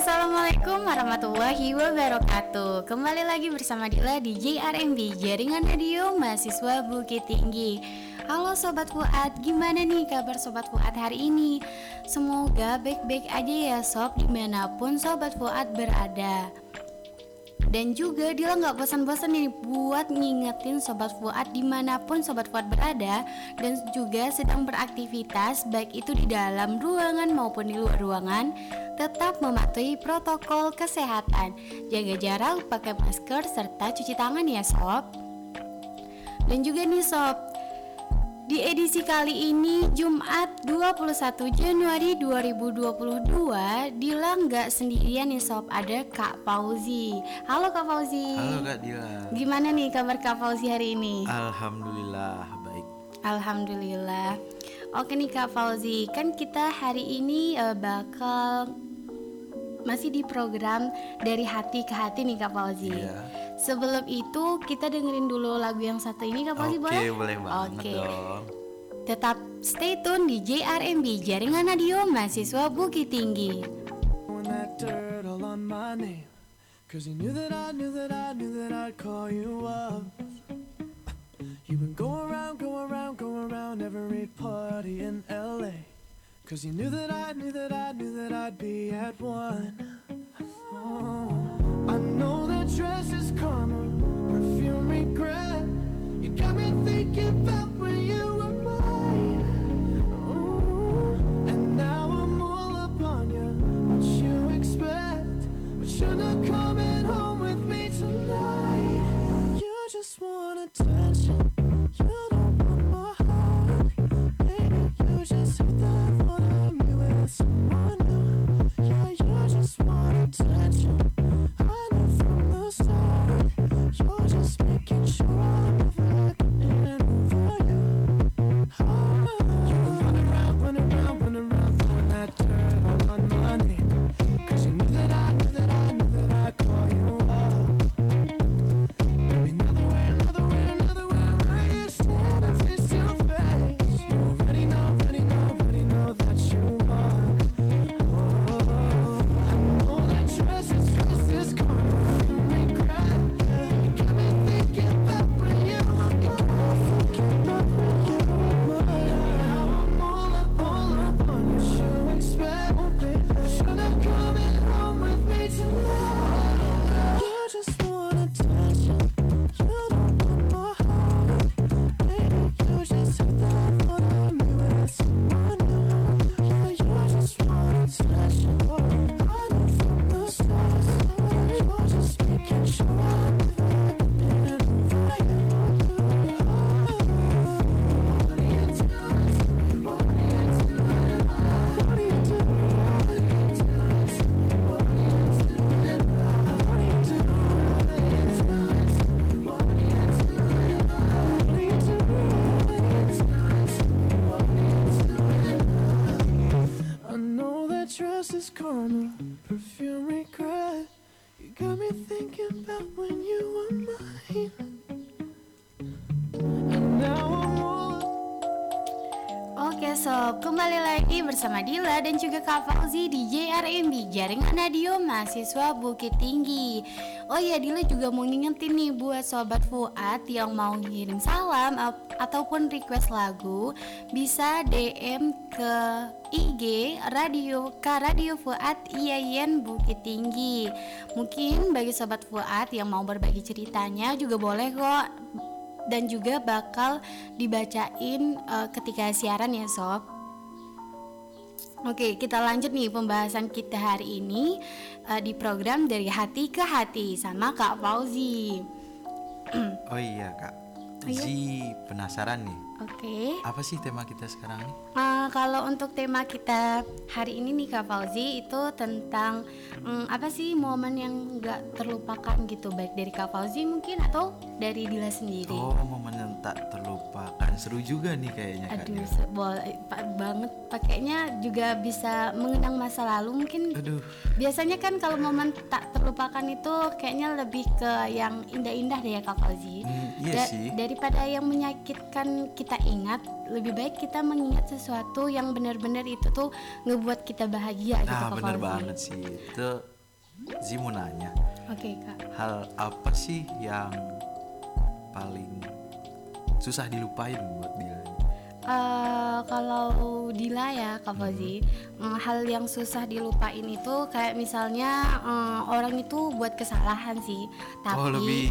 Assalamualaikum warahmatullahi wabarakatuh. Kembali lagi bersama Dila di JRMB Jaringan Radio Mahasiswa Bukit Tinggi. Halo Sobat Fuad, gimana nih kabar Sobat Fuad hari ini? Semoga baik-baik aja ya Sob di mana pun Sobat Fuad berada dan juga Dila nggak bosan-bosan nih buat ngingetin Sobat Fuad di mana pun Sobat Fuad berada Dan juga sedang beraktivitas baik itu di dalam ruangan maupun di luar ruangan Tetap mematuhi protokol kesehatan. Jaga jarak, pakai masker, serta cuci tangan ya Sob. Dan juga nih Sob di edisi kali ini Jumat 21 Januari 2022 Dila nggak sendirian nih sob. Ada Kak Fauzi. Halo Kak Fauzi. Halo Kak Dila Gimana nih kabar Kak Fauzi hari ini? Alhamdulillah baik. Alhamdulillah. Oke nih Kak Fauzi. Kan kita hari ini uh, bakal Masih di program dari hati ke hati nih Kak Fauzi Iya Sebelum itu kita dengerin dulu lagu yang satu ini Kak Fauzi Oke boleh? boleh banget Oke. dong Tetap stay tune di JRMB Jaringan Radio Mahasiswa Bukit Tinggi. Cause you knew that I knew that I knew that I'd call you up. Cause you knew that I knew that I knew that I'd be at one. Oh, I know that dress bersama Dila dan juga Kak Fauzi di JRMB Jaringan Radio Mahasiswa Bukit Tinggi. Oh iya Dila juga mau ngingetin nih buat Sobat Fuad yang mau ngirim salam ataupun request lagu Bisa DM ke IG Radio K Radio Fuad IAIN Bukit Tinggi. Mungkin bagi Sobat Fuad yang mau berbagi ceritanya juga boleh kok. Dan juga bakal dibacain uh, ketika siaran ya sob. Oke, kita lanjut nih pembahasan kita hari ini uh, di program dari hati ke hati sama Kak Fauzi. Oh iya Kak Ayo. Zi penasaran nih Oke, Apa sih tema kita sekarang nih? uh, kalau untuk tema kita hari ini nih Kak Fauzi itu tentang mm, apa sih momen yang nggak terlupakan gitu baik dari Kak Fauzi mungkin atau dari Dila sendiri. Oh momen yang tak terlupakan seru juga nih kayaknya kak Aduh, se- boleh banget. Pakainya juga bisa mengenang masa lalu mungkin. Aduh. Biasanya kan kalau momen tak terlupakan itu kayaknya lebih ke yang indah-indah deh ya Kak Fauzi. Hmm, iya Da- sih. Daripada yang menyakitkan kita ingat, lebih baik kita mengingat sesuatu yang benar-benar itu tuh ngebuat kita bahagia gitu nah Kak bener Fauzi. banget sih. Itu Zi mau nanya. Oke Kak. hal apa sih yang paling susah dilupain buat dia Eh, kalau Dila ya Kak Fauzi, mm, hal yang susah dilupain itu kayak misalnya eh, orang itu buat kesalahan sih, tapi oh lebih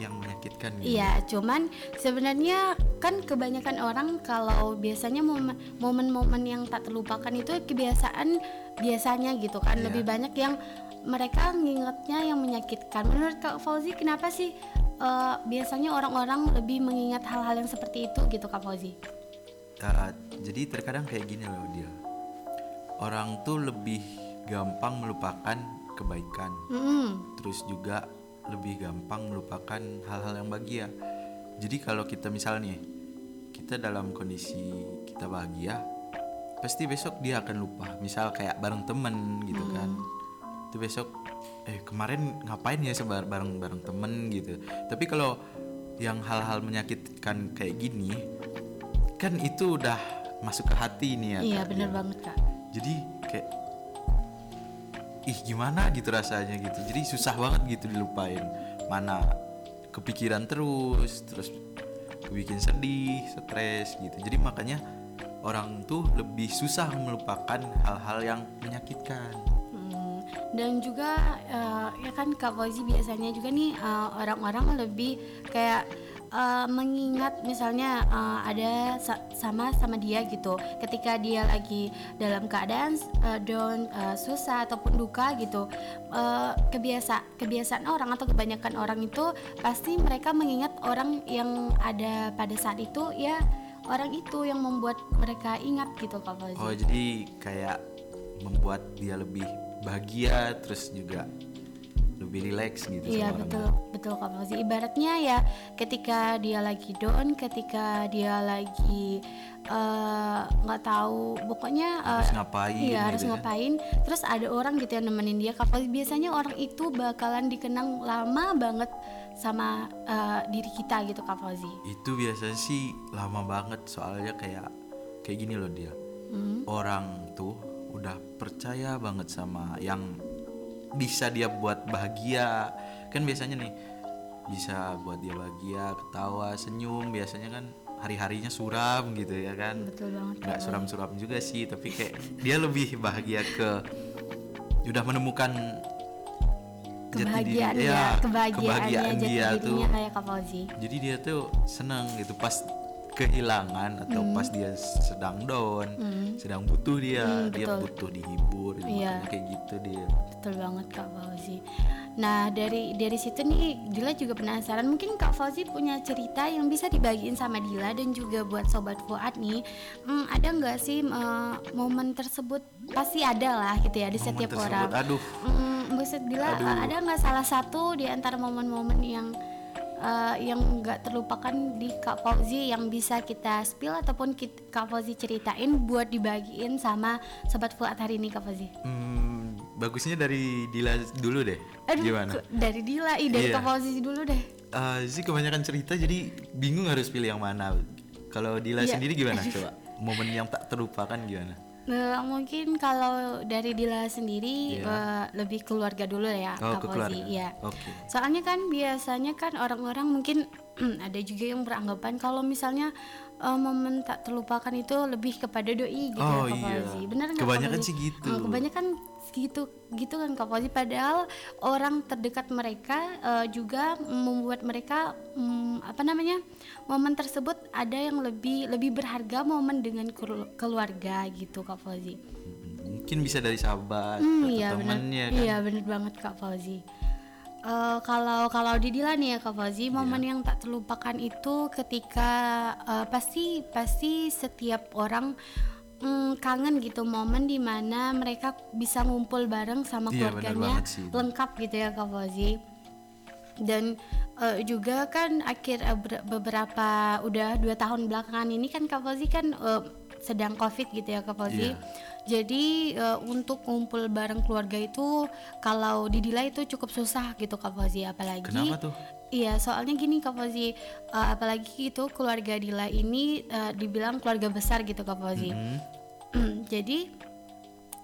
yang menyakitkan gitu Iya, cuman sebenarnya kan kebanyakan orang kalau biasanya momen- momen-momen yang tak terlupakan itu kebiasaan biasanya gitu kan Iya. lebih banyak yang mereka ngingetnya yang menyakitkan. Menurut Kak Fauzi kenapa sih eh, biasanya orang-orang lebih mengingat hal-hal yang seperti itu gitu Kak Fauzi? Uh, jadi terkadang kayak gini loh dia orang tuh lebih gampang melupakan kebaikan. Mm-mm. terus juga lebih gampang melupakan hal-hal yang bahagia. Jadi kalau kita misalnya kita dalam kondisi kita bahagia pasti besok dia akan lupa. Misal kayak bareng temen gitu kan itu besok eh kemarin ngapain ya sebar bareng bareng temen gitu. Tapi kalau yang hal-hal menyakitkan kayak gini kan itu udah masuk ke hati nih ya Iya Kak. bener banget Kak. jadi kayak ih gimana? gitu rasanya gitu. Jadi susah banget gitu dilupain. Mana kepikiran terus terus bikin sedih stres gitu. Jadi makanya orang tuh lebih susah melupakan hal-hal yang menyakitkan dan juga eh, ya kan Kak Fauzi biasanya juga nih eh, orang-orang lebih kayak eh, mengingat misalnya eh, ada sa- sama sama dia gitu ketika dia lagi dalam keadaan eh, down eh, susah ataupun duka gitu eh, kebiasa kebiasaan orang atau kebanyakan orang itu pasti mereka mengingat orang yang ada pada saat itu ya orang itu yang membuat mereka ingat gitu Kak Fauzi. oh jadi kayak membuat dia lebih bahagia terus juga lebih rileks gitu Iya sama betul orangnya. betul Kak Fauzi. Ibaratnya ya ketika dia lagi down, ketika dia lagi eh, nggak tahu, pokoknya eh, harus ngapain Iya harus gitu kan. ngapain. Terus ada orang gitu yang nemenin dia. Kak Fauzi biasanya orang itu bakalan dikenang lama banget sama eh, diri kita gitu Kak Fauzi. itu biasanya sih lama banget soalnya kayak kayak gini loh dia Hmm. orang tuh udah percaya banget sama yang bisa dia buat bahagia. Kan biasanya nih bisa buat dia bahagia ketawa senyum biasanya kan hari harinya suram gitu ya kan. Betul banget nggak suram-suram juga sih tapi kayak dia lebih bahagia ke udah menemukan jati diri- Kebahagiaan ya, ya, kebahagiaannya kebahagiaan jati dia tuh kayak Kak Fauzi. jadi dia tuh seneng gitu pas kehilangan atau Hmm. pas dia sedang down sedang butuh dia Hmm, dia betul. butuh dihibur makanya kayak gitu dia Betul banget Kak Fauzi. Nah dari dari situ nih Dila juga penasaran mungkin Kak Fauzi punya cerita yang bisa dibagiin sama Dila dan juga buat sobat Fuad nih hmm, ada nggak sih eh, momen tersebut pasti ada lah gitu ya di Momen setiap tersebut, orang. aduh Hmm, maksud Dila Aduh. ada nggak salah satu di antara momen-momen yang eh, yang nggak terlupakan di Kak Fauzi yang bisa kita spill ataupun kit- Kak Fauzi ceritain buat dibagiin sama sobat Fuad hari ini Kak Fauzi. hmm, bagusnya dari Dila dulu deh Aduh, gimana dari Dila, ih dari Iya. Kak Fauzi dulu deh. Eh, sih kebanyakan cerita jadi bingung harus pilih yang mana kalau Dila Iya. sendiri gimana coba momen yang tak terlupakan gimana Nah, mungkin kalau dari Dila sendiri Iya. eh, lebih keluarga dulu ya, oh Kak Fauzi. Iya. oke Soalnya kan biasanya kan orang-orang mungkin ada juga yang beranggapan kalau misalnya eh, momen tak terlupakan itu lebih kepada doi gitu Oh, ya Kak iya. Fauzi. Benar nggak Kebanyakan sih gitu. Hmm, kebanyakan gitu gitu kan Kak Fauzi padahal orang terdekat mereka eh, juga membuat mereka mm, apa namanya? momen tersebut ada yang lebih lebih berharga momen dengan kelu- keluarga gitu Kak Fauzi. mungkin bisa dari sahabat Hmm, atau iya benar. temennya kan Iya benar banget Kak Fauzi. Eh, kalau kalau di Dila nih ya Kak Fauzi, Iya. momen yang tak terlupakan itu ketika eh, pasti pasti setiap orang mm, kangen gitu momen di mana mereka bisa ngumpul bareng sama Iya, keluarganya lengkap gitu ya Kak Fauzi. dan eh, juga kan akhir ber- beberapa udah dua tahun belakangan ini kan Kak Fauzi kan eh, sedang covid gitu ya Kak Fauzi Iya. jadi eh, untuk kumpul bareng keluarga itu kalau di Dila itu cukup susah gitu Kak Fauzi apalagi Kenapa tuh? Iya, soalnya gini Kak Fauzi, eh, apalagi itu keluarga Dila ini eh, dibilang keluarga besar gitu Kak Fauzi. Hmm, Jadi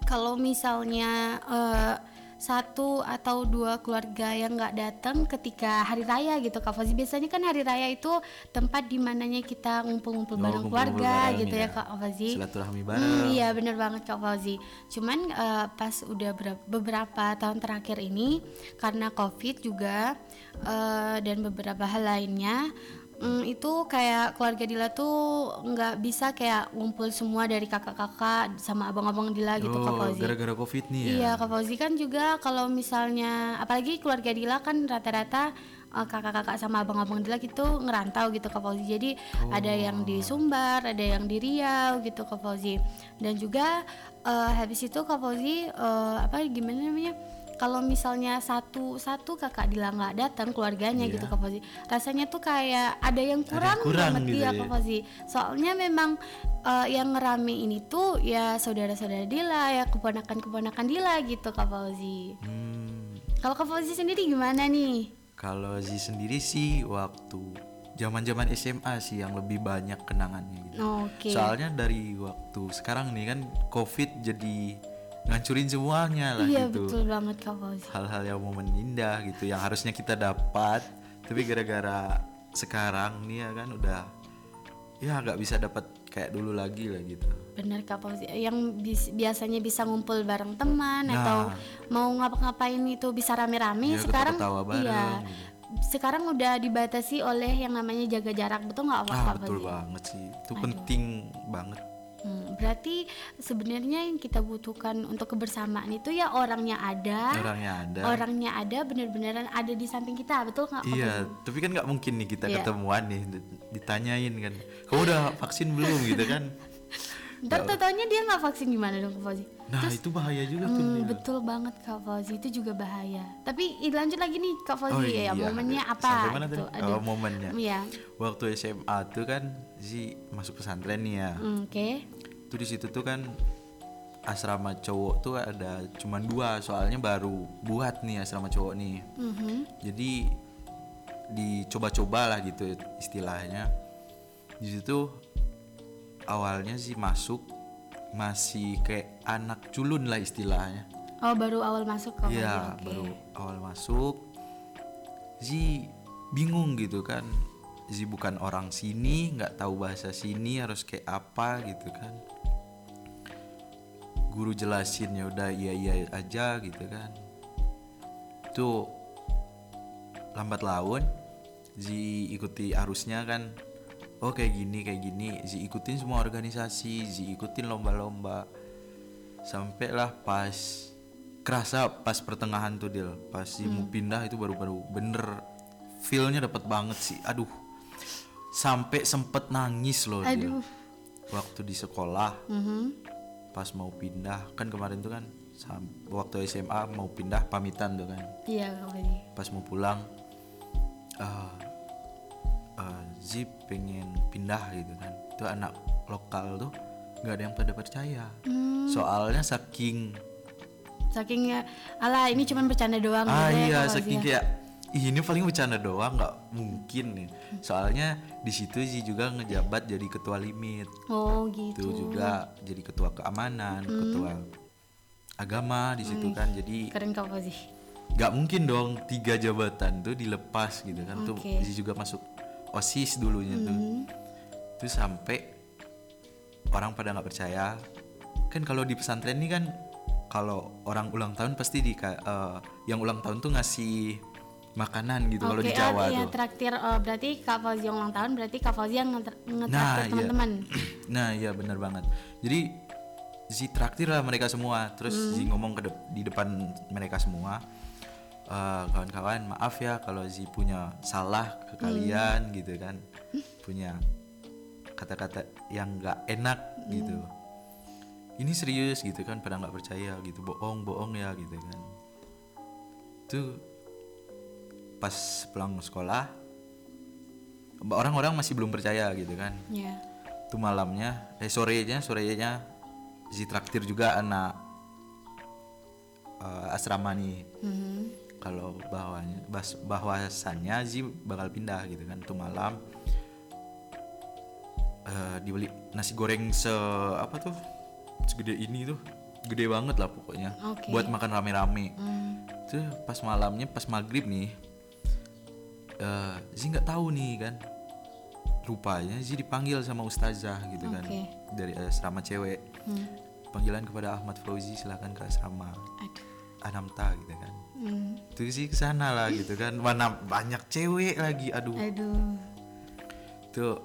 kalau misalnya eh, satu atau dua keluarga yang nggak datang ketika hari raya gitu Kak Fauzi, biasanya kan hari raya itu tempat di mananya kita ngumpul-ngumpul Oh, bareng kumpul-kumpul keluarga bareng gitu ya. ya Kak Fauzi. Silaturahmi Hmm, bareng. iya bener banget Kak Fauzi. Cuman eh, pas udah ber- beberapa tahun terakhir ini karena COVID juga eh, dan beberapa hal lainnya mm, itu kayak keluarga Dila tuh nggak bisa kayak ngumpul semua dari kakak-kakak sama abang-abang Dila gitu Kak Oh, Fauzi. gara-gara covid nih ya. Iya Kak Fauzi kan juga kalau misalnya apalagi keluarga Dila kan rata-rata eh, kakak-kakak sama abang-abang Dila gitu ngerantau gitu Kak Fauzi. Jadi ada yang di Sumbar, ada yang di Riau gitu Kak Fauzi. Dan juga eh, habis itu Kak Fauzi eh, apa gimana namanya? Kalau misalnya satu satu kakak Dila nggak datang keluarganya gitu Iya. Kak Fauzi, rasanya tuh kayak ada yang kurang, kurang banget gitu iya, ya. Kak Fauzi. Soalnya memang eh, yang ngerame ini tuh ya saudara-saudara Dila, ya keponakan-keponakan Dila gitu Kak Fauzi. Hmm, Kalau Kak Fauzi sendiri gimana nih? kalau Zi sendiri sih waktu zaman-zaman SMA sih yang lebih banyak kenangannya gitu. Oke. Soalnya dari waktu sekarang nih kan covid jadi ngancurin semuanya lah Iya gitu. betul banget Kak Fauzi. Hal-hal yang momen indah gitu yang harusnya kita dapat, tapi gara-gara sekarang nih ya kan udah ya nggak bisa dapat kayak dulu lagi lah gitu. Bener Kak Fauzi. Yang bis- biasanya bisa ngumpul bareng teman Nah. atau mau ngapa-ngapain itu bisa rame-rame Iya, sekarang bareng iya. gitu. Sekarang udah dibatasi oleh yang namanya jaga jarak. Betul nggak Kak Ah betul banget sih, itu penting banget. Hmm, berarti sebenarnya yang kita butuhkan untuk kebersamaan itu ya orangnya ada, Orangnya ada. orangnya ada, bener-beneran ada di samping kita, betul nggak? Iya, tapi kan nggak mungkin nih kita Iya. ketemuan nih dit- ditanyain kan, kamu udah vaksin belum gitu kan? Ntar taunya dia nggak vaksin gimana dong Kak Fauzi? Nah itu bahaya juga tuh. Hmm, betul banget Kak Fauzi itu juga bahaya. Tapi lanjut lagi nih Kak Fauzi Oh ya iya. momennya Sampai apa mana gitu. tadi? Oh, momennya. Iya. Waktu SMA tuh kan si masuk pesantren nih ya. Hmm, Oke. Tuh di situ tuh kan asrama cowok tuh ada cuman dua soalnya baru buat nih asrama cowok nih. Mhm. Jadi dicoba-coba lah gitu istilahnya. Di situ awalnya sih masuk masih kayak anak culun lah istilahnya. Oh baru awal masuk Kak Fauzi. Iya, oke. baru awal masuk. Zi bingung gitu kan. Zi bukan orang sini, nggak tahu bahasa sini harus kayak apa gitu kan. Guru jelasin ya udah iya iya aja gitu kan. Tuh lambat laun Zi ikuti arusnya kan. Oh kayak gini kayak gini. Zi ikutin semua organisasi, Zi ikutin lomba-lomba. Sampailah pas kerasa pas pertengahan tuh Dil pas Zi mau pindah itu baru-baru bener feelnya dapat banget sih aduh sampai sempet nangis loh. Aduh. waktu di sekolah Mhm. pas mau pindah kan kemarin tuh kan waktu SMA mau pindah pamitan tuh kan Iya Fauzi. pas mau pulang eh eh, Zi pengen pindah gitu kan itu anak lokal tuh nggak ada yang pada percaya Hmm, soalnya saking saking ya, alah ini cuma bercanda doang ah gitu ya, iya saking ya. kayak "Ih, ini paling bercanda doang nggak mungkin nih. Soalnya di situ Zi juga ngejabat jadi ketua limit. Oh itu gitu. juga jadi ketua keamanan ketua agama di situ kan. Jadi Keren Kak Fauzi. nggak mungkin dong tiga jabatan tuh dilepas gitu kan. Tuh Oke. Zi juga masuk osis dulunya tuh. Terus sampai orang pada nggak percaya. Kan kalau di pesantren ini kan kalau orang ulang tahun pasti di eh, yang ulang tahun tuh ngasih makanan gitu kalau Oke, di Jawa ah, iya, tuh. traktir oh, berarti Kak Fauzi yang ulang tahun berarti Kak Fauzi yang nge- Nah, ngetraktir iya. teman-teman. nah iya benar banget. Jadi Zi traktir lah mereka semua. Terus Zi ngomong ke dep- di depan mereka semua. "Eh, kawan-kawan maaf ya kalau Zi punya salah ke kalian gitu kan. Punya kata-kata yang nggak enak gitu. Ini serius gitu kan pada nggak percaya gitu. Bohong bohong ya gitu kan. Tuh pas pulang sekolah orang-orang masih belum percaya gitu kan. Ya. itu malamnya eh sorenya sorenya si traktir juga anak eh, asrama nih. Mhm. kalau bahwanya bas, bahwasannya Zi bakal pindah gitu kan. Tuh malam eh, dibeli nasi goreng se apa tuh? Segede ini tuh gede banget lah pokoknya. Oke. buat makan rame-rame. Tuh pas malamnya pas maghrib nih eh Zi nggak tahu nih kan? Rupanya Zi dipanggil sama ustazah gitu kan. Oke. dari asrama cewek. Hmm. panggilan kepada Ahmad Fauzi silahkan ke asrama. Aduh. Anamta gitu kan. Hmm. terus sih ke sana lah gitu kan. Mana banyak cewek lagi aduh. Aduh. tuh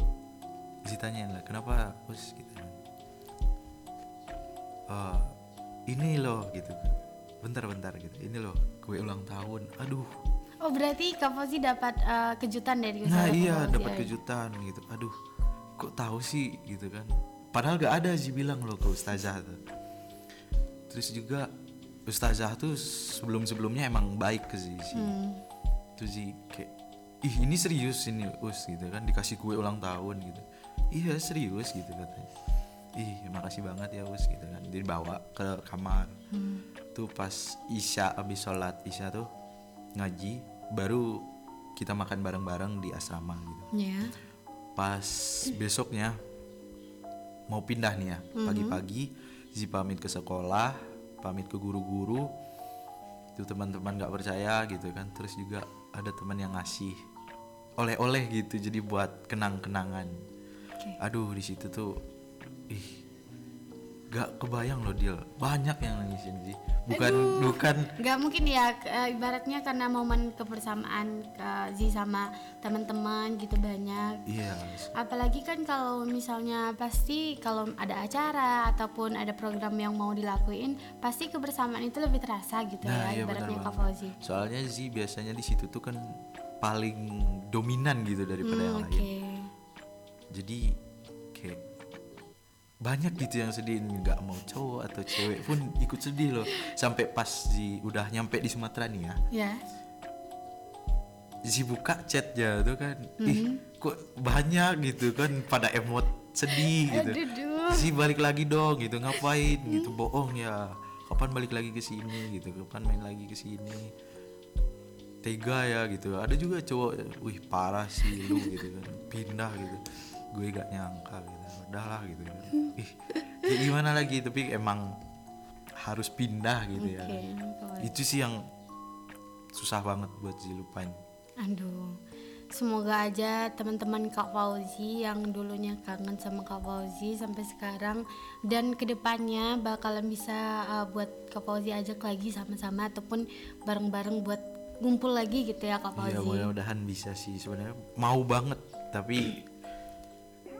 Zi tanyain lah kenapa bos? Gitu kan. "Eh, ini loh gitu kan. Bentar-bentar gitu. Ini loh kue ulang tahun. Aduh Oh berarti Kak Fauzi dapat eh, kejutan dari nah iya dapat ya? kejutan gitu. Aduh kok tahu sih gitu kan. Padahal gak ada Zi bilang loh ke ustazah tuh. Terus juga ustazah tuh sebelum sebelumnya emang baik ke sih. Hmm. tuh Zi kayak ih ini serius ini us gitu kan. Dikasih kue ulang tahun gitu. Iya serius gitu katanya. Ih makasih banget ya us gitu kan. Dibawa ke kamar. Hmm. tuh pas isya abis sholat isya tuh ngaji baru kita makan bareng-bareng di asrama gitu Ya. pas besoknya mau pindah nih ya pagi-pagi Zi pamit ke sekolah pamit ke guru-guru itu teman-teman nggak percaya gitu kan terus juga ada teman yang ngasih oleh-oleh gitu jadi buat kenang-kenangan Oke. aduh di situ tuh ih gak kebayang loh Dil banyak yang nangisin sih bukan bukan Gak mungkin ya eh, ibaratnya karena momen kebersamaan Kak Zi sama teman-teman gitu banyak. iya Apalagi kan kalau misalnya pasti kalau ada acara ataupun ada program yang mau dilakuin, pasti kebersamaan itu lebih terasa gitu Nah, ya iya ibaratnya Kak. Fauzi. Soalnya Zi biasanya di situ tuh kan paling dominan gitu daripada yang Hmm, lain. Oke. Jadi banyak gitu yang sedih nggak mau cowok atau cewek pun ikut sedih loh. Sampai pas Zi udah nyampe di Sumatera nih ya, Ya. Zi buka chatnya tuh kan, Hmm. ih kok banyak gitu kan pada emot sedih gitu. Zi balik lagi dong gitu ngapain gitu bohong ya kapan balik lagi ke sini gitu kapan main lagi ke sini tega ya gitu ada juga cowok wih parah sih lu gitu kan pindah gitu gue gak nyangka gitu udahlah gitu ih ya gimana lagi tapi emang harus pindah gitu ya Oke, Kak Fauzi. itu sih yang susah banget buat dilupain Aduh. Semoga aja teman-teman Kak Fauzi yang dulunya kangen sama Kak Fauzi sampai sekarang dan ke depannya bakalan bisa uh, buat Kak Fauzi ajak lagi sama-sama ataupun bareng-bareng buat ngumpul lagi gitu ya Kak Iya Fauzi. mudah-mudahan bisa sih sebenarnya mau banget tapi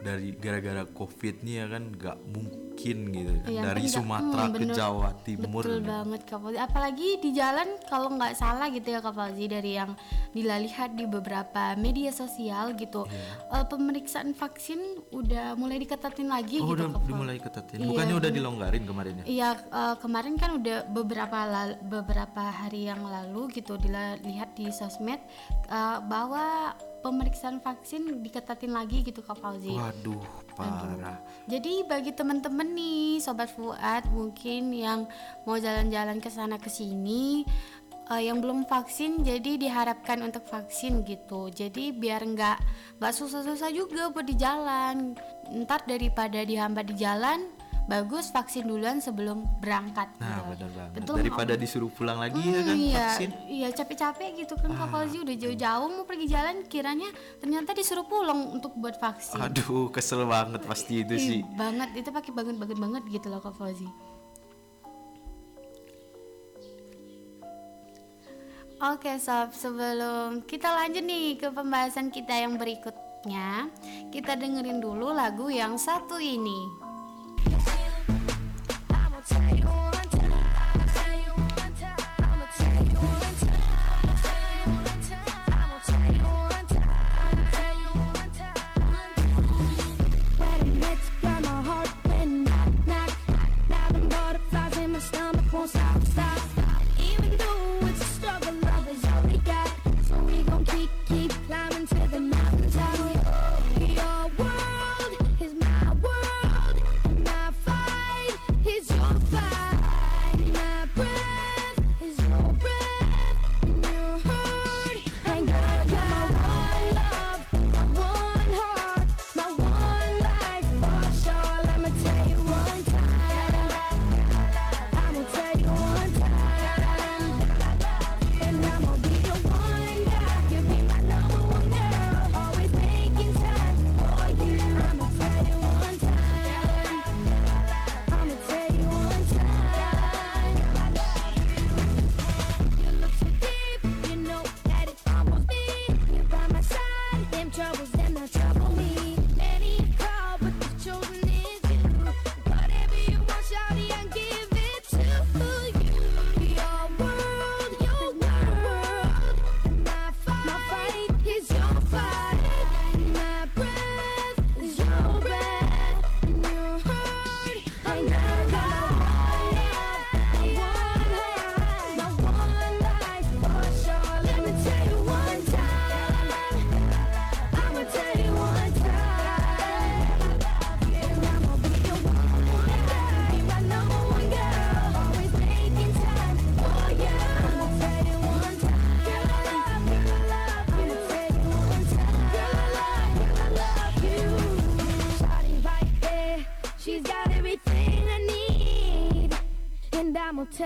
dari gara-gara covid nih ya kan nggak mungkin gitu kan Iya, dari kan Sumatera hmm, ke bener. Jawa Timur Betul gitu. banget Kak Fauzi. Apalagi di jalan kalau nggak salah gitu ya Kak Fauzi dari yang Dila lihat di beberapa media sosial gitu. Iya. eh, pemeriksaan vaksin udah mulai diketatin lagi Oh gitu udah Kak dimulai ketatin Iya, bukannya udah dilonggarin kemarin ya Iya eh, kemarin kan udah beberapa lal- beberapa hari yang lalu gitu Dila lihat di sosmed eh, bahwa pemeriksaan vaksin diketatin lagi gitu Kak Fauzi. waduh parah Jadi bagi teman-teman nih sobat Fuad mungkin yang mau jalan-jalan ke sana ke sini eh, yang belum vaksin jadi diharapkan untuk vaksin gitu. Jadi biar nggak nggak susah-susah juga buat di jalan. Ntar daripada dihambat di jalan, bagus vaksin duluan sebelum berangkat. nah gitu. benar banget Betul daripada disuruh pulang lagi Hmm, ya kan iya, vaksin Ah. iya capek-capek gitu kan Kak Fauzi udah jauh-jauh mau pergi jalan kiranya ternyata disuruh pulang untuk buat vaksin. aduh kesel banget pasti itu Ih, sih banget itu pakai banget banget banget gitu loh Kak Fauzi. Oke sob, sebelum kita lanjut nih ke pembahasan kita yang berikutnya, kita dengerin dulu lagu yang satu ini.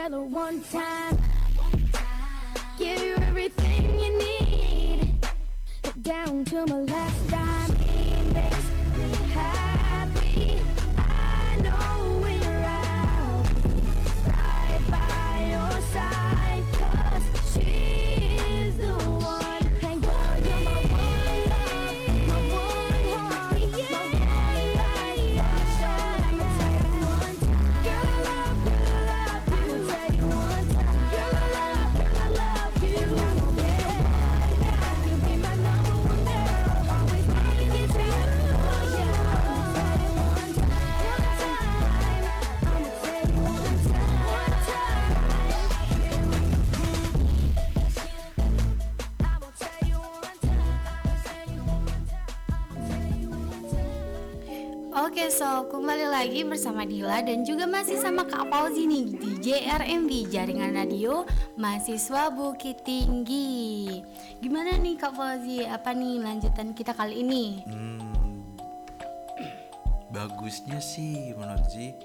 fellow one time. Lagi bersama Dila dan juga masih sama Kak Fauzi nih di JRMB Jaringan Radio Mahasiswa Bukit Tinggi Gimana nih Kak Fauzi? Apa nih lanjutan kita kali ini? Hmm, bagusnya sih menurut Zi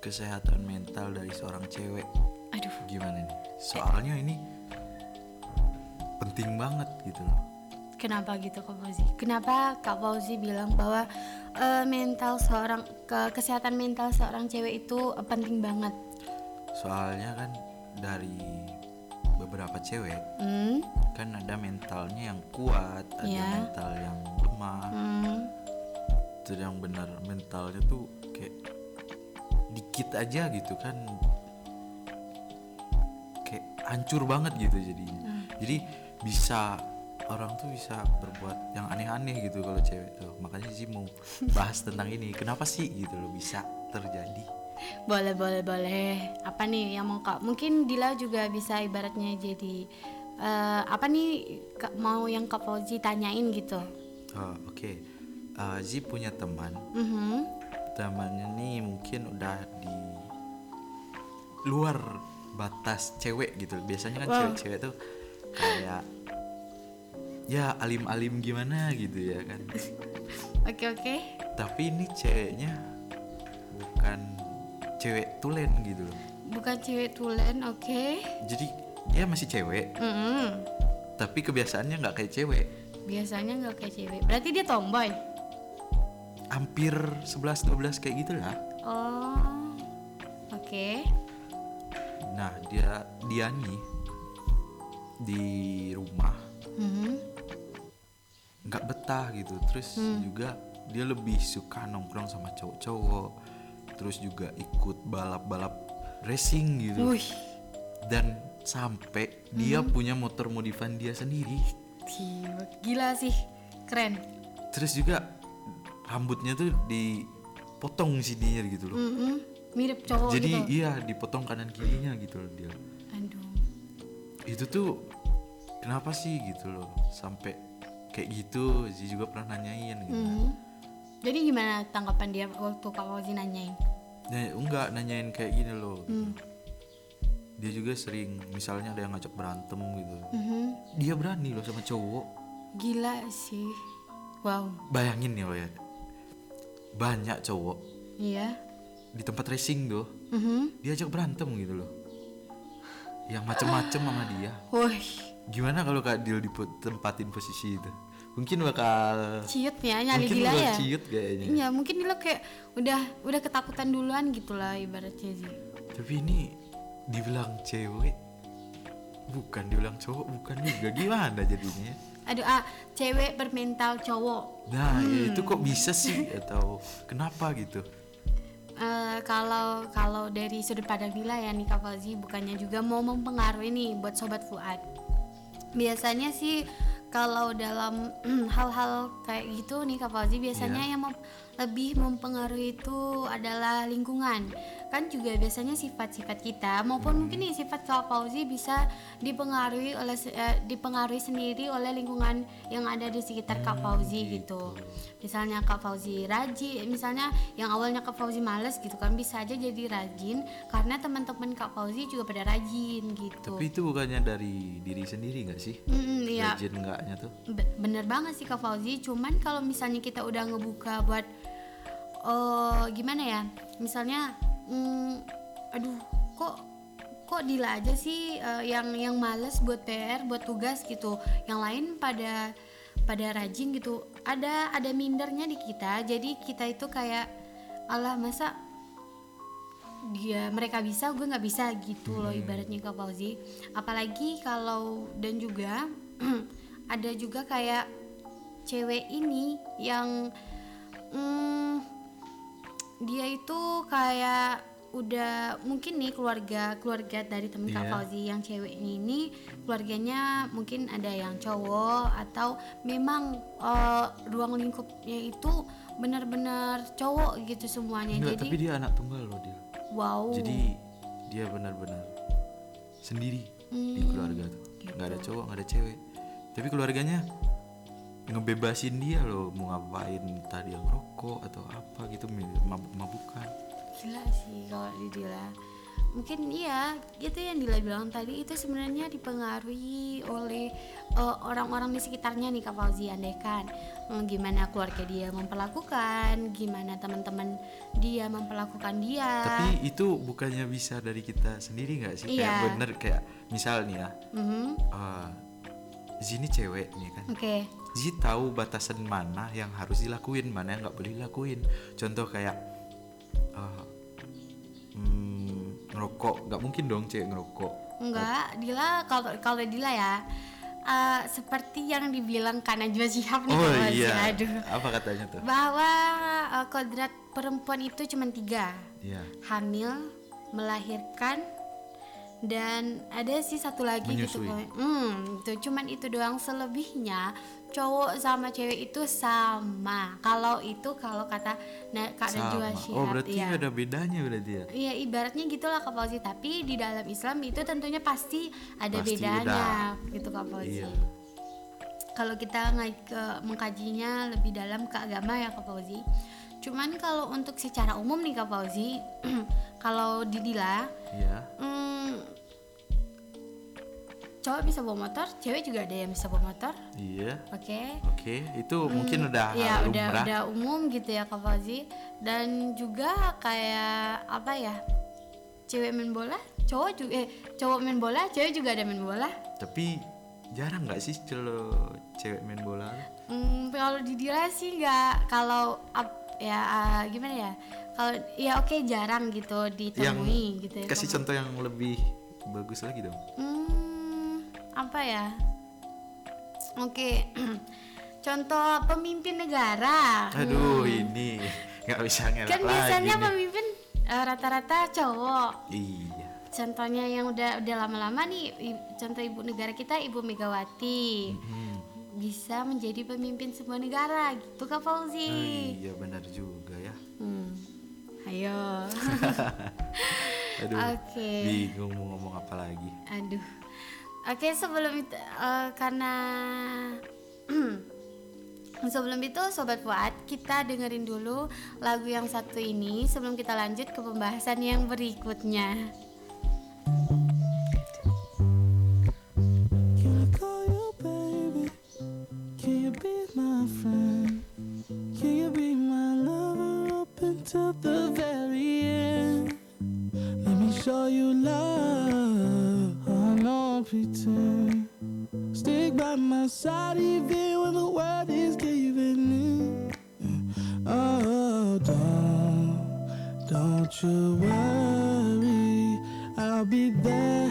kesehatan mental dari seorang cewek Aduh gimana nih? Soalnya ini penting banget gitu loh. Kenapa gitu Kak Fauzi? Kenapa Kak Fauzi bilang bahwa eh, mental seorang ke kesehatan mental seorang cewek itu eh, penting banget? Soalnya kan dari beberapa cewek Hmm? kan ada mentalnya yang kuat, ada Iya. mental yang lemah. Hmm? Itu yang benar mentalnya tuh kayak dikit aja gitu kan kayak hancur banget gitu jadinya. Jadi bisa orang tuh bisa berbuat yang aneh-aneh gitu kalau cewek tuh. Makanya sih mau bahas tentang ini. Kenapa sih gitu loh bisa terjadi? Boleh, boleh, boleh. Apa nih yang mau kak? Mungkin Dila juga bisa ibaratnya jadi eh, apa nih Kak- mau yang Kak Fauzi tanyain gitu. Oh, oke. Eh, Zi punya teman. Mhm. Temannya nih mungkin udah di luar batas cewek gitu. Biasanya kan Wow. cewek-cewek tuh kayak ya alim-alim gimana gitu ya kan. Oke oke. Tapi ini ceweknya bukan cewek tulen gitu loh. Bukan cewek tulen, oke. Jadi dia masih cewek, Mm-mm. tapi kebiasaannya nggak kayak cewek. Biasanya nggak kayak cewek. Berarti dia tomboy. Hampir 11-12 kayak gitu lah. Oh. Oke. Nah dia dia nih di rumah Mhm. Nggak betah gitu terus juga dia lebih suka nongkrong sama cowok-cowok terus juga ikut balap-balap racing gitu Wih. dan sampai dia punya motor modifan dia sendiri Gila, gila sih. Keren. terus juga rambutnya tuh dipotong sininya gitu loh Mhm. Mirip cowok jadi gitu. iya dipotong kanan kirinya gitu loh dia Aduh. itu tuh kenapa sih gitu loh sampai kayak gitu Zi juga pernah nanyain gitu Mhm. Jadi gimana tanggapan dia waktu Kak Fauzi nanyain? Nah, enggak nanyain kayak gini loh. Hmm. Dia juga sering misalnya ada yang ngajak berantem gitu. Mhm. Dia berani loh sama cowok. Gila sih. Wow. Bayangin ya lo ya. Banyak cowok Iya. di tempat racing tuh Mhm. diajak berantem gitu loh. Yang macem-macem sama dia. Wih, Gimana kalau Kak Dil ditempatin posisi itu? Mungkin bakal ciut ya nyali mungkin ya. ciut kayaknya. Iya, mungkin dia kayak udah udah ketakutan duluan gitu lah ibaratnya sih. Tapi ini dibilang cewek bukan dibilang cowok bukan juga gimana jadinya? Aduh, ah, cewek bermental cowok. Nah, ya Hmm. itu kok bisa sih atau kenapa gitu? Eh, kalau kalau dari sudut pandang Dila ya nih Kak Fauzi bukannya juga mau mempengaruhi nih buat sobat Fuad. Biasanya sih kalau dalam hal-hal kayak gitu nih Kak Fauzi biasanya Iya. yang mem- lebih mempengaruhi itu adalah lingkungan. Kan juga biasanya sifat-sifat kita maupun mungkin nih sifat Kak Fauzi bisa dipengaruhi oleh eh, dipengaruhi sendiri oleh lingkungan yang ada di sekitar Kak Fauzi gitu. Misalnya Kak Fauzi rajin, misalnya yang awalnya Kak Fauzi males gitu kan bisa aja jadi rajin karena teman-teman Kak Fauzi juga pada rajin gitu. Tapi itu bukannya dari diri sendiri nggak sih? Mm, iya. Rajin enggaknya tuh? Be- bener banget sih Kak Fauzi cuman kalau misalnya kita udah ngebuka buat oh gimana ya misalnya mm, aduh kok kok Dila aja sih eh, yang yang males buat PR buat tugas gitu yang lain pada pada rajin gitu. Ada ada mindernya di kita. Jadi kita itu kayak Allah masa dia mereka bisa gue nggak bisa? Gitu loh ibaratnya Kak Fauzi. Apalagi kalau dan juga ada juga kayak cewek ini yang mm, dia itu kayak udah mungkin nih keluarga keluarga dari temen Kak Iya. Fauzi yang ceweknya ini keluarganya mungkin ada yang cowok atau memang eh, ruang lingkupnya itu benar-benar cowok gitu semuanya Enggak, jadi tapi dia anak tunggal loh dia. wow Jadi dia benar-benar sendiri di Hmm, keluarga tuh. gitu. Nggak ada cowok, nggak ada cewek. Tapi keluarganya ngebebasin dia loh mau ngapain entah dia ngerokok atau apa gitu mabuk-mabukan. Gila sih kalau di Dila mungkin iya itu yang Dila bilang tadi itu sebenarnya dipengaruhi oleh eh, orang-orang di sekitarnya nih Kak Fauzi andaikan eh, gimana keluarga dia memperlakukan gimana teman-teman dia memperlakukan dia Tapi itu bukannya bisa dari kita sendiri nggak sih? Kayak Iya. bener kayak misal nih ya, Mhm, eh Zini cewek nih kan. oke Zi tahu batasan mana yang harus dilakuin, mana yang nggak boleh dilakuin. Contoh kayak eh, hmm, ngerokok, nggak mungkin dong cewek ngerokok. enggak Dila kalau kalau Dila ya eh, seperti yang dibilang Najwa Shihab nih Oh iya, aduh. Apa katanya tuh? bahwa eh, kodrat perempuan itu cuma tiga. Iya, hamil, melahirkan, dan ada sih satu lagi gitu Menyusui. Koy. Hmm, itu cuman itu doang selebihnya cowok sama cewek itu sama. Kalau itu kalau kata nah, Kak Najwa sama. Shihab Oh berarti iya. ada bedanya berarti ya? Iya ibaratnya gitulah Kak Fauzi tapi di dalam Islam itu tentunya pasti ada Pasti bedanya gitu Kak Fauzi. Iya. Kalau kita ke mengkajinya lebih dalam ke agama ya Kak Fauzi. Cuman kalau untuk secara umum nih Kak Fauzi, kalau di Dila Iya. hmm, cowok bisa bawa motor, cewek juga ada yang bisa bawa motor. Iya. Oke. Oke, itu mungkin udah hal udah udah umum gitu ya Kak Fauzi dan juga kayak apa ya cewek main bola cowok juga eh cowok main bola cewek juga ada main bola Tapi jarang nggak sih kalau cewek main bola? Hmm, kalau di Dila sih nggak kalau ya ah, gimana ya kalau ya oke jarang gitu Yang ditemui gitu ya kasih Kak contoh yang lebih bagus lagi dong. Hmm, apa ya? Oke, contoh pemimpin negara. Aduh ini nggak bisa ngelak kan lagi biasanya pemimpin eh, rata-rata cowok. Iya. Contohnya yang udah udah lama-lama nih, contoh ibu negara kita Ibu Megawati Hmm. bisa menjadi pemimpin sebuah negara, gitu Kak Oh, Fauzi. iya benar juga ya. Hmm, ayo. Aduh. Oke. Bingung mau ngomong apa lagi. Aduh. Oke, sebelum itu eh, karena sebelum itu sobat Fuad, kita dengerin dulu lagu yang satu ini sebelum kita lanjut ke pembahasan yang berikutnya. Show you love. Don't pretend. Stick by my side even when the world is giving in. Oh, don't, don't you worry. I'll be there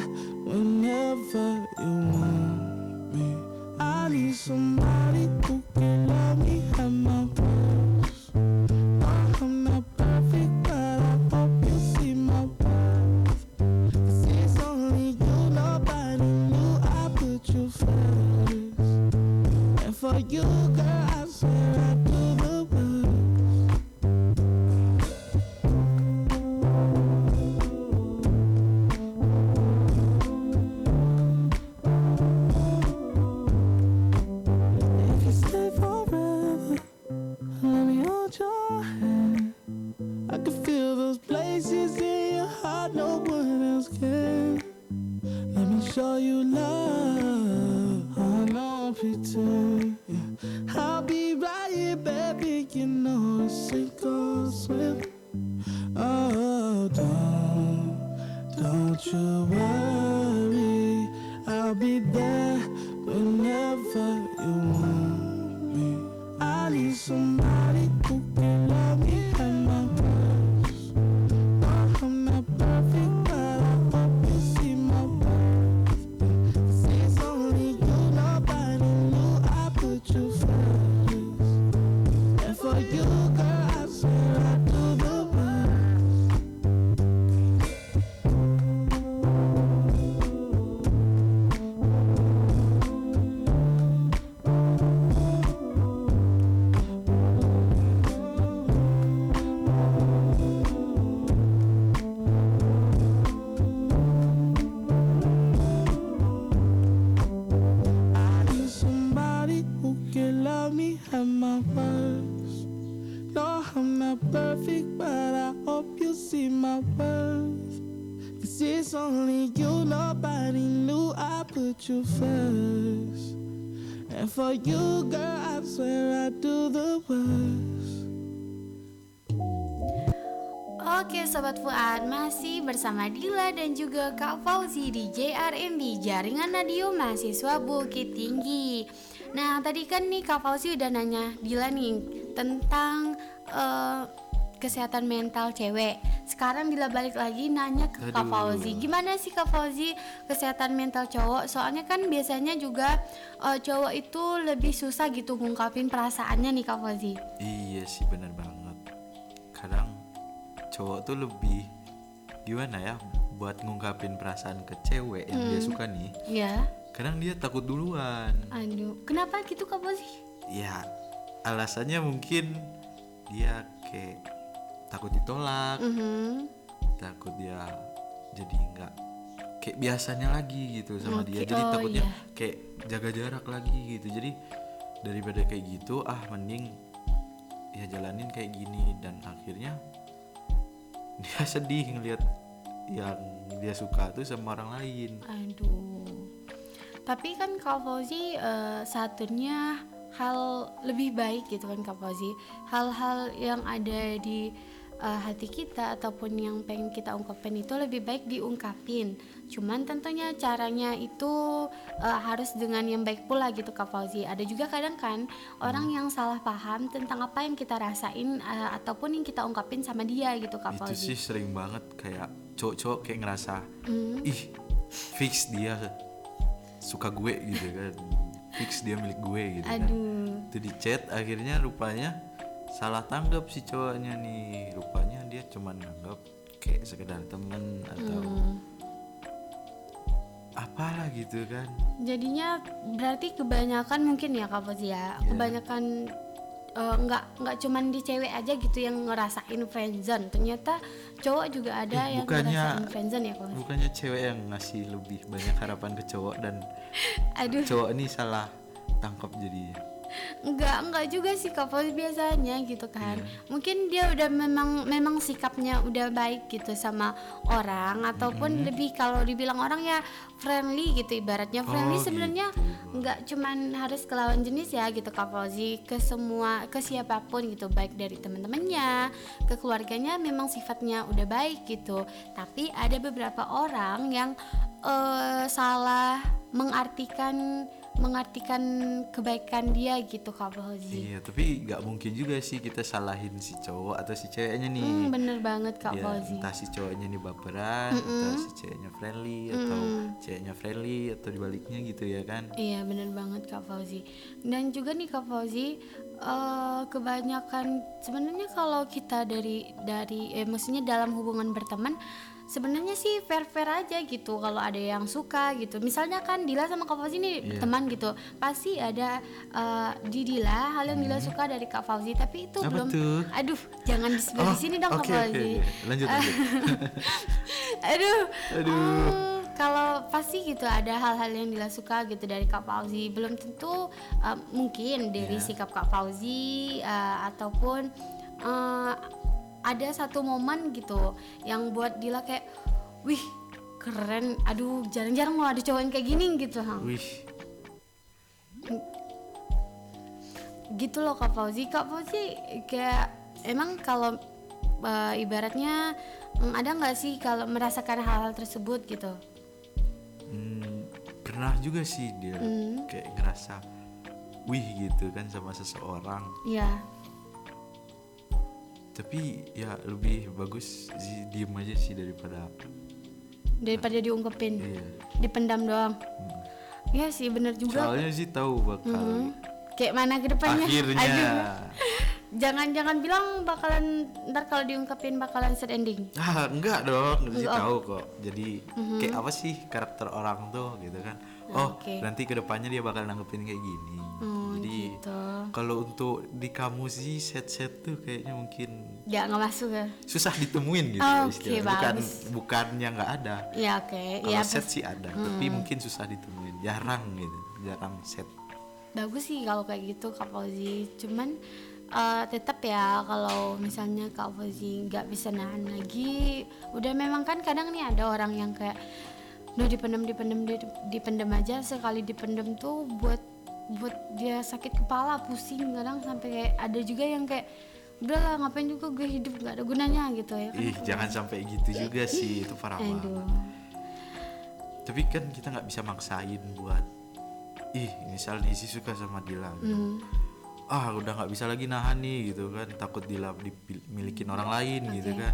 whenever you want me. I need somebody who can love me at my worst. You, girl, you, girl, I swear I do the worst. Oke Sobat Fuad, masih bersama Dila dan juga Kak Fauzi di JRMB Jaringan Radio Mahasiswa Bukit Tinggi Nah tadi kan nih Kak Fauzi udah nanya Dila nih tentang eh, kesehatan mental cewek Sekarang Dila balik lagi nanya ke Kak Aduh. Fauzi Gimana sih Kak Fauzi kesehatan mental cowok Soalnya kan biasanya juga eh, cowok itu lebih susah gitu ngungkapin perasaannya nih Kak Fauzi Iya sih bener banget. Kadang cowok tuh lebih gimana ya buat ngungkapin perasaan ke cewek yang dia suka nih. Ya, Kadang dia takut duluan. aduh Kenapa gitu Kak Fauzi? Ya alasannya mungkin dia kayak takut ditolak, Mhm. takut dia jadi nggak kayak biasanya lagi gitu sama dia. Oke, Jadi oh takutnya iya. kayak jaga jarak lagi gitu. Jadi daripada kayak gitu ah mending ya jalanin kayak gini dan akhirnya dia sedih ngelihat yang dia suka tuh sama orang lain. Aduh. Tapi kan Kak Fauzi eh, satunya hal lebih baik gitu kan Kak Fauzi. Hal-hal yang ada di eh, hati kita ataupun yang pengen kita ungkapin itu lebih baik diungkapin. Cuman tentunya caranya itu eh, harus dengan yang baik pula gitu Kak Fauzi. Ada juga kadang kan orang yang salah paham tentang apa yang kita rasain eh, ataupun yang kita ungkapin sama dia gitu Kak itu Fauzi. sih sering banget kayak cowok-cowok kayak ngerasa Hmm. ih fix dia suka gue gitu kan fix dia milik gue gitu kan Aduh. itu di chat akhirnya rupanya salah tanggap si cowoknya nih rupanya dia cuman nganggap kayak sekedar temen atau Hmm. apalah gitu kan Jadinya berarti kebanyakan mungkin ya Kak Fauzi ya, Iya. kebanyakan eh, nggak nggak cuman di cewek aja gitu yang ngerasain friendzone. Ternyata cowok juga ada Eh, yang bukannya- ngerasain friendzone ya Kak Fauzi. bukannya cewek yang ngasih lebih banyak harapan ke cowok dan Aduh, cowok ini salah tangkap jadinya enggak enggak juga sih Fauzi biasanya gitu kan. Iya. Mungkin dia udah memang memang sikapnya udah baik gitu sama orang ataupun lebih kalau dibilang orang ya friendly gitu ibaratnya friendly Oh, sebenarnya gitu. cuman harus ke lawan jenis ya gitu Kak Fauzi ke semua ke siapa pun gitu baik dari teman-temannya ke keluarganya memang sifatnya udah baik gitu tapi ada beberapa orang yang eh, salah mengartikan mengartikan kebaikan dia gitu Kak Fauzi. Iya tapi nggak mungkin juga sih kita salahin si cowok atau si ceweknya nih. Hmm, bener banget Kak ya Fauzi. entah si cowoknya nih baperan atau si ceweknya friendly atau ceweknya friendly atau dibaliknya gitu ya kan. Iya bener banget Kak Fauzi. Dan juga nih Kak Fauzi eh, Kebanyakan sebenarnya kalau kita dari dari eh, Maksudnya dalam hubungan berteman sebenarnya sih fair fair aja gitu kalau ada yang suka gitu misalnya kan Dila sama Kak Fauzi nih Iya. teman gitu pasti ada eh, di Dila hal yang Dila suka dari Kak Fauzi tapi itu Hmm. Apa belum tuh? aduh jangan disebut di sini dong oke, Kak Fauzi oke. lanjut lanjut aduh Aduh. Hmm, kalau pasti gitu ada hal-hal yang Dila suka gitu dari Kak Fauzi belum tentu uh, mungkin dari Iya. sikap Kak Fauzi uh, ataupun uh, ada satu momen gitu yang buat Dila kayak wih keren. Aduh jarang-jarang mau ada cowok yang kayak gini gitu. Hang. wih. Gitu loh Kak Fauzi. Kak Fauzi kayak emang kalau eh, ibaratnya mm, ada nggak sih kalau merasakan hal-hal tersebut gitu? Hmm, pernah juga sih dia Hmm. kayak ngerasa wih gitu kan sama seseorang. Ya tapi ya lebih bagus sih diem aja sih daripada daripada diungkepin. Iya. Dipendam doang. Iya sih bener juga. Soalnya sih tahu bakal Hmm. kayak mana ke depannya. Akhirnya. Aduh. Jangan-jangan bilang bakalan ntar kalau diungkapin bakalan sad ending. Ah enggak dong sih Oh. tahu kok. Jadi kayak apa sih karakter orang tuh gitu kan? Oh Oke. nanti ke depannya dia bakal nanggepin kayak gini. Hmm, jadi gitu. kalau untuk di kamu sih set-set tuh kayaknya mungkin ya nggak masuk ya. susah ditemuin gitu Oke, istilahnya. bukan bagus. bukannya nggak ada. Ya oke. Kalau ya set sih ada tapi mungkin susah ditemuin. Jarang gitu jarang set bagus sih kalau kayak gitu Kak Fauzi. Cuman eh, tetap ya kalau misalnya Kak Fauzi nggak bisa nahan lagi udah memang kan kadang nih ada orang yang kayak udah dipendam dipendam di- dipendam aja sekali dipendam tuh buat buat dia sakit kepala pusing kadang sampai kayak ada juga yang kayak udahlah ngapain juga gue hidup nggak ada gunanya gitu ya kan ih jangan sampai gitu juga sih itu parah banget tapi kan kita nggak bisa maksain buat ih misal Desi suka sama Dila gitu. Hmm. Ah udah nggak bisa lagi nahan nih gitu kan. Takut Dila dimilikin orang lain gitu kan.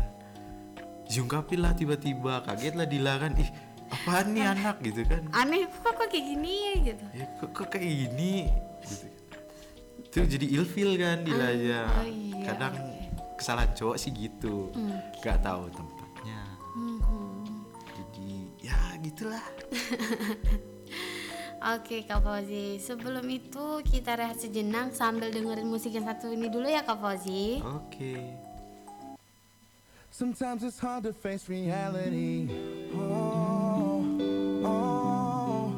Diungkapin lah tiba-tiba. Kaget lah Dila kan. Ih apaan nih anak gitu kan. Aneh kok kok kayak gini gitu. Ya kok, kok kayak gini gitu. Itu jadi ilfil kan Dila aja. oh iya, kadang oke. kesalahan cowok sih gitu. Nggak tahu tempatnya. Mhm. jadi ya gitulah Oke Kak Fauzi, sebelum itu kita rehat sejenak sambil dengerin musik yang satu ini dulu ya Kak Fauzi. oke Sometimes it's hard to face reality. Oh, oh.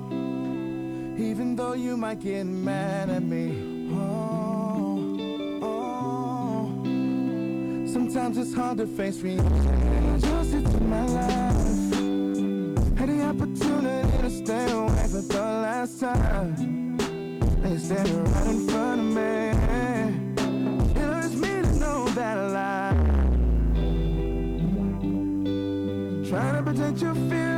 Even though you might get mad at me. Oh, oh. Sometimes it's hard to face reality. Just into my life. Opportunity to stay away for the last time. They standing right in front of me. It hurts me to know that I lied. Trying to protect your feelings.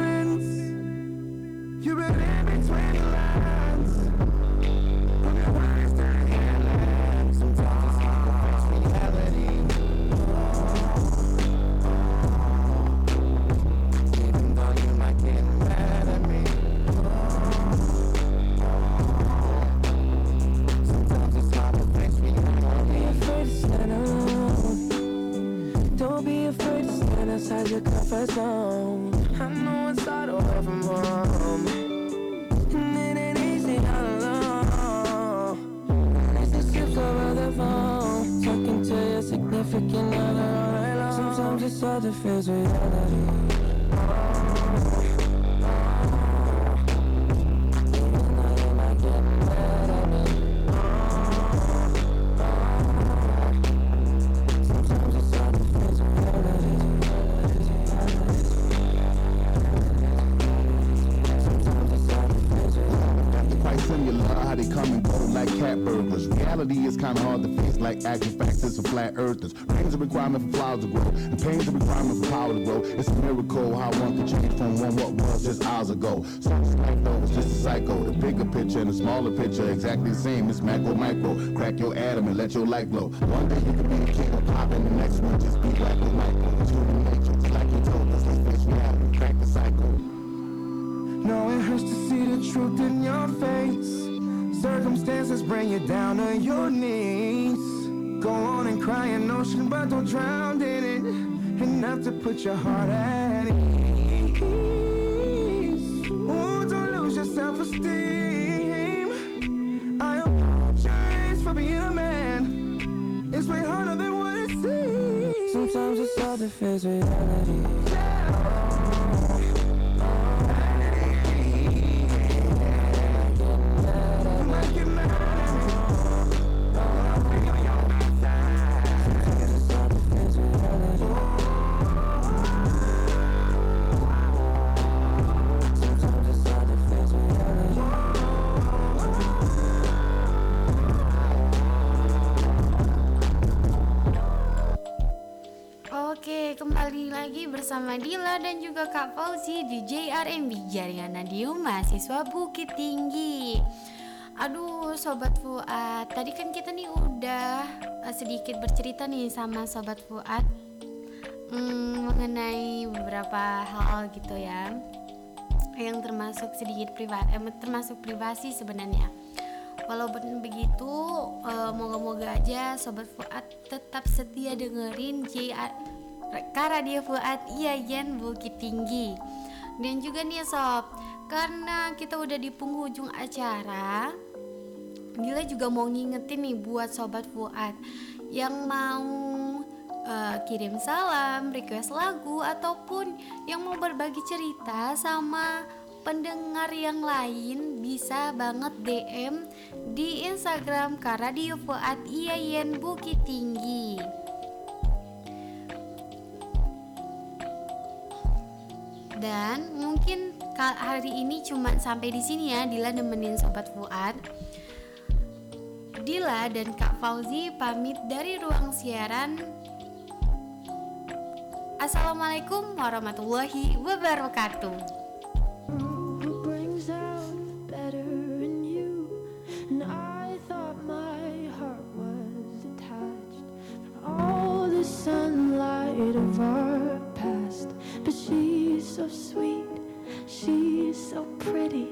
Smaller picture exactly the same. It's macro micro. Crack your atom and let your light glow. One day you could be the king of pop, and the next one just be like the human nature, just like you told us. Let's face reality, crack the cycle. No, it hurts to see the truth in your face. Circumstances bring you down to your knees. Go on and cry an ocean, but don't drown in it. Enough to put your heart at ease. Oh, don't lose your self-esteem. Sometimes it's hard to face reality. Bersama Dila dan juga Kak Fauzi di JRMB Jaringan Radio Mahasiswa Bukit Tinggi. Aduh, sobat Fuad, tadi kan kita nih udah eh, sedikit bercerita nih sama sobat Fuad hmm, mengenai beberapa hal gitu ya, yang termasuk sedikit privat, eh, termasuk privasi sebenarnya. Walaupun begitu, eh, moga-moga aja sobat Fuad tetap setia dengerin JR Kak Radio Fuad Iyayan Bukit Tinggi. Dan juga nih sob, karena kita udah di penghujung acara, Dila juga mau ngingetin nih buat sobat Fuad yang mau eh, kirim salam, request lagu ataupun yang mau berbagi cerita sama pendengar yang lain bisa banget DM di Instagram Kak Radio Fuad Iyayan Bukit Tinggi. Dan mungkin hari ini cuma sampai di sini ya Dila nemenin sobat Fuad. Dila dan Kak Fauzi pamit dari ruang siaran. Assalamualaikum warahmatullahi wabarakatuh. who brings out so sweet, she's so pretty.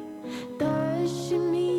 Does she mean